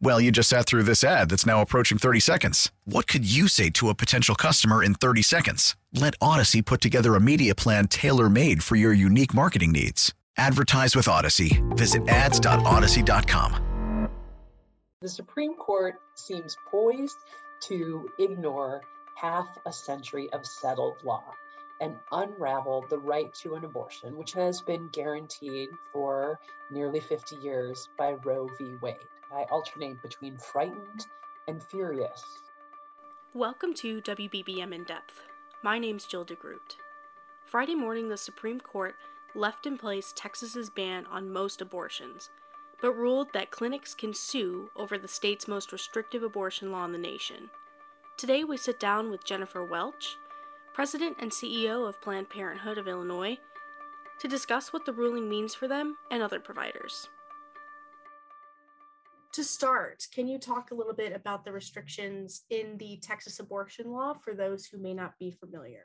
Well, you just sat through this ad that's now approaching 30 seconds. What could you say to a potential customer in 30 seconds? Let Audacy put together a media plan tailor made for your unique marketing needs. Advertise with Audacy. Visit ads.audacy.com. The Supreme Court seems poised to ignore half a century of settled law and unravel the right to an abortion, which has been guaranteed for nearly 50 years by Roe v. Wade. I alternate between frightened and furious. Welcome to WBBM In Depth. My name's Jill DeGroot. Friday morning, the Supreme Court left in place Texas's ban on most abortions, but ruled that clinics can sue over the state's most restrictive abortion law in the nation. Today, we sit down with Jennifer Welch, President and CEO of Planned Parenthood of Illinois, to discuss what the ruling means for them and other providers to start, can you talk a little bit about the restrictions in the Texas abortion law for those who may not be familiar?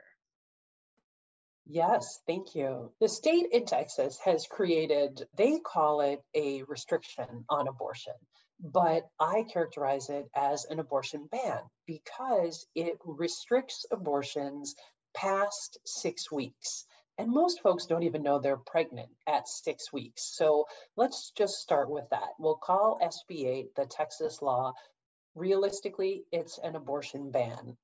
Yes, thank you. The state in Texas has created, they call it a restriction on abortion, but I characterize it as an abortion ban because it restricts abortions past six weeks. And most folks don't even know they're pregnant at six weeks. So let's just start with that. We'll call SB 8 the Texas law. Realistically, it's an abortion ban.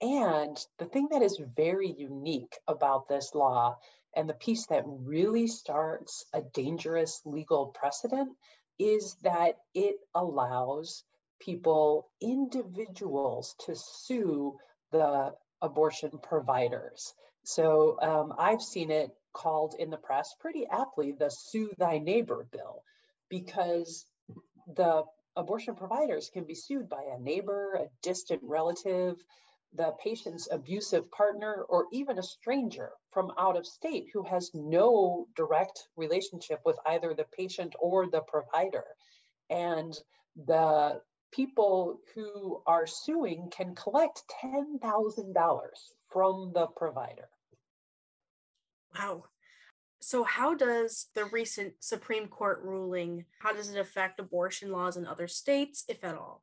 And the thing that is very unique about this law and the piece that really starts a dangerous legal precedent is that it allows people, individuals, to sue the abortion providers. So um, I've seen it called in the press pretty aptly the sue thy neighbor bill, because the abortion providers can be sued by a neighbor, a distant relative, the patient's abusive partner, or even a stranger from out of state who has no direct relationship with either the patient or the provider. And the people who are suing can collect $10,000 from the provider. Wow. So how does the recent Supreme Court ruling, how does it affect abortion laws in other states, if at all?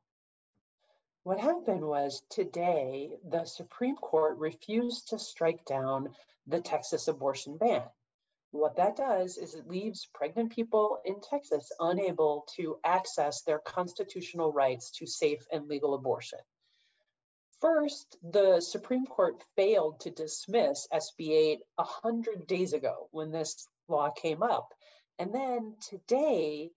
What happened was today, the Supreme Court refused to strike down the Texas abortion ban. What that does is it leaves pregnant people in Texas unable to access their constitutional rights to safe and legal abortion. First, the Supreme Court failed to dismiss SB 8 100 days ago when this law came up. And then today,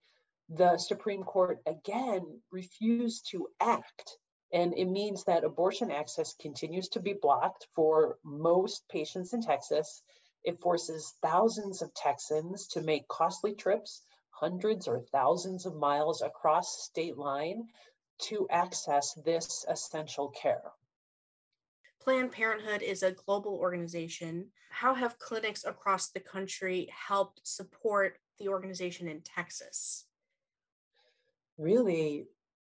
the Supreme Court again refused to act. And it means that abortion access continues to be blocked for most patients in Texas. It forces thousands of Texans to make costly trips, hundreds or thousands of miles across state line to access this essential care. Planned Parenthood is a global organization. How have clinics across the country helped support the organization in Texas? Really,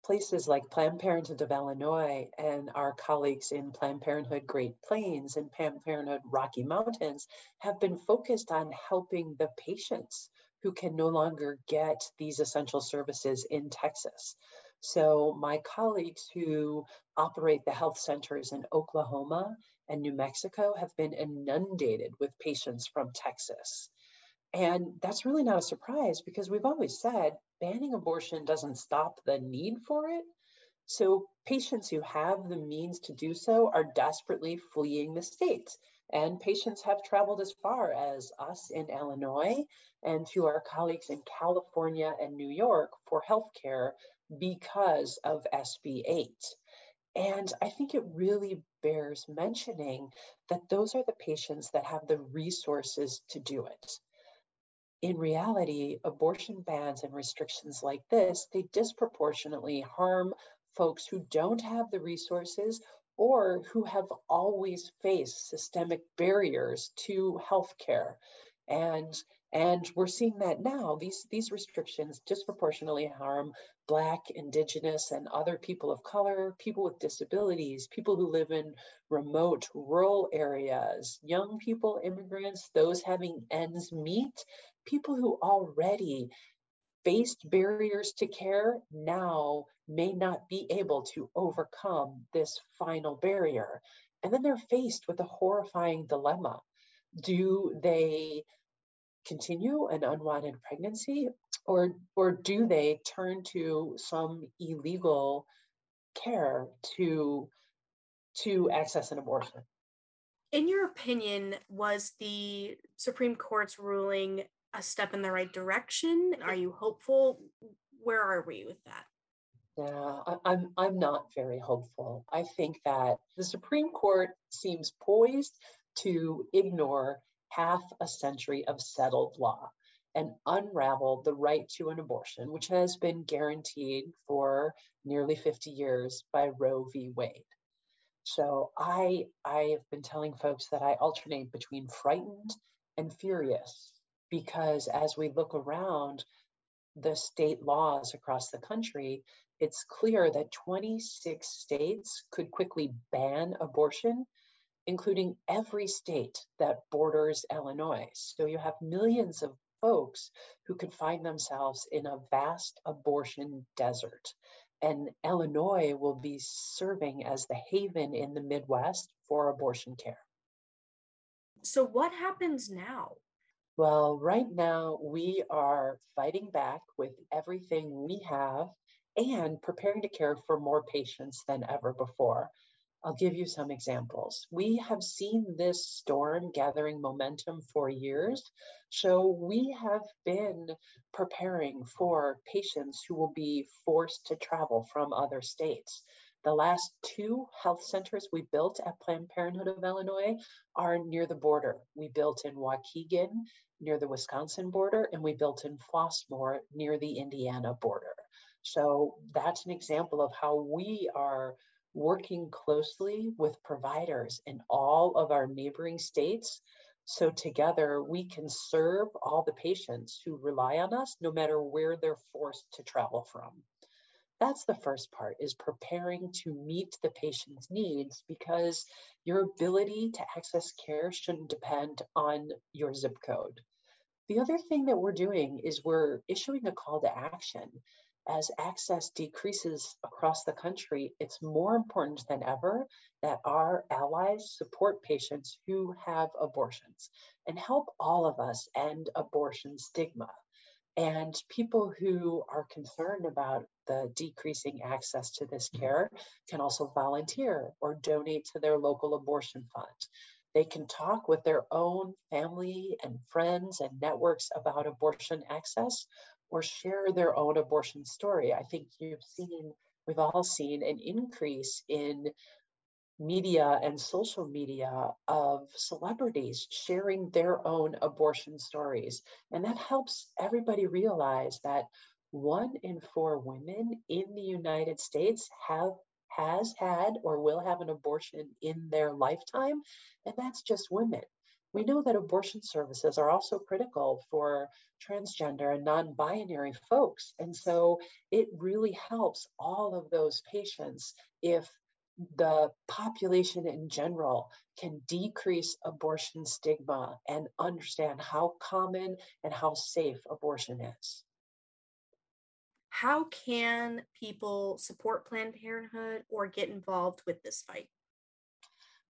places like Planned Parenthood of Illinois and our colleagues in Planned Parenthood Great Plains and Planned Parenthood Rocky Mountains have been focused on helping the patients who can no longer get these essential services in Texas. So my colleagues who operate the health centers in Oklahoma and New Mexico have been inundated with patients from Texas. And that's really not a surprise because we've always said banning abortion doesn't stop the need for it. So patients who have the means to do so are desperately fleeing the states. And patients have traveled as far as us in Illinois and to our colleagues in California and New York for healthcare because of SB 8. And I think it really bears mentioning that those are the patients that have the resources to do it. In reality, abortion bans and restrictions like this, they disproportionately harm folks who don't have the resources or who have always faced systemic barriers to healthcare. And and we're seeing that now. These, these restrictions disproportionately harm Black, Indigenous, and other people of color, people with disabilities, people who live in remote rural areas, young people, immigrants, those having ends meet, people who already faced barriers to care now may not be able to overcome this final barrier. And then they're faced with a horrifying dilemma. Do they continue an unwanted pregnancy or or do they turn to some illegal care to to access an abortion? In your opinion was the supreme court's ruling a step in the right direction? Are you hopeful? Where are we with that? Yeah, I, I'm I'm not very hopeful. I think that the Supreme Court seems poised to ignore half a century of settled law and unravel the right to an abortion, which has been guaranteed for nearly 50 years by Roe v. Wade. So I I have been telling folks that I alternate between frightened and furious because as we look around the state laws across the country, it's clear that 26 states could quickly ban abortion including every state that borders Illinois. So you have millions of folks who could find themselves in a vast abortion desert. And Illinois will be serving as the haven in the Midwest for abortion care. So, what happens now? Well, right now we are fighting back with everything we have and preparing to care for more patients than ever before. I'll give you some examples. We have seen this storm gathering momentum for years. So we have been preparing for patients who will be forced to travel from other states. The last two health centers we built at Planned Parenthood of Illinois are near the border. We built in Waukegan near the Wisconsin border, and we built in Flossmoor near the Indiana border. So that's an example of how we are working closely with providers in all of our neighboring states. So together we can serve all the patients who rely on us no matter where they're forced to travel from. That's the first part is preparing to meet the patient's needs because your ability to access care shouldn't depend on your zip code. The other thing that we're doing is we're issuing a call to action as access decreases across the country, it's more important than ever that our allies support patients who have abortions and help all of us end abortion stigma. And people who are concerned about the decreasing access to this mm-hmm. care can also volunteer or donate to their local abortion fund. They can talk with their own family and friends and networks about abortion access or share their own abortion story. I think you've seen, we've all seen an increase in media and social media of celebrities sharing their own abortion stories. And that helps everybody realize that one in four women in the United States have has had or will have an abortion in their lifetime and that's just women we know that abortion services are also critical for transgender and non binary folks. And so it really helps all of those patients if the population in general can decrease abortion stigma and understand how common and how safe abortion is. How can people support Planned Parenthood or get involved with this fight?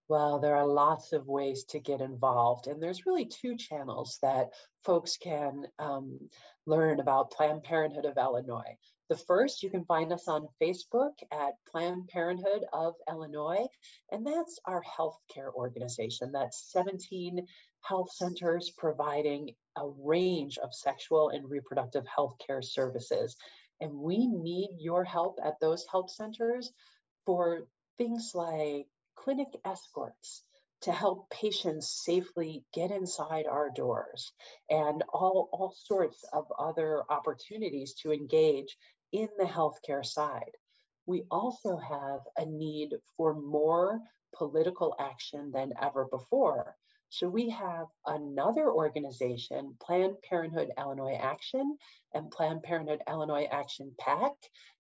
Well, there are lots of ways to get involved, and there's really two channels that folks can um, learn about Planned Parenthood of Illinois. The first, you can find us on Facebook at Planned Parenthood of Illinois, and that's our healthcare organization. That's 17 health centers providing a range of sexual and reproductive health care services. And we need your help at those health centers for things like clinic escorts to help patients safely get inside our doors and all, all sorts of other opportunities to engage in the healthcare side. We also have a need for more political action than ever before. So we have another organization, Planned Parenthood Illinois Action and Planned Parenthood Illinois Action PAC,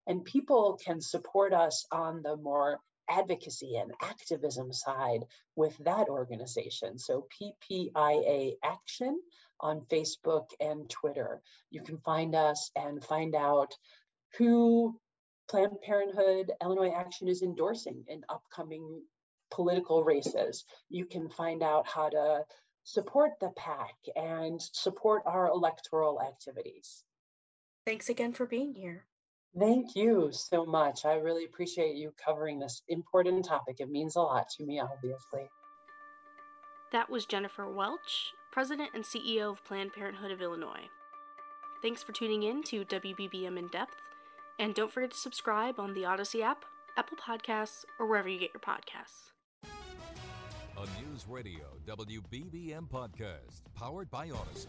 and people can support us on the more advocacy and activism side with that organization. So PPIA Action on Facebook and Twitter. You can find us and find out who Planned Parenthood Illinois Action is endorsing in upcoming political races. You can find out how to support the PAC and support our electoral activities. Thanks again for being here. Thank you so much. I really appreciate you covering this important topic. It means a lot to me, obviously. That was Jennifer Welch, President and CEO of Planned Parenthood of Illinois. Thanks for tuning in to WBBM In Depth, and don't forget to subscribe on the Audacy app, Apple Podcasts, or wherever you get your podcasts. A News Radio WBBM podcast powered by Audacy.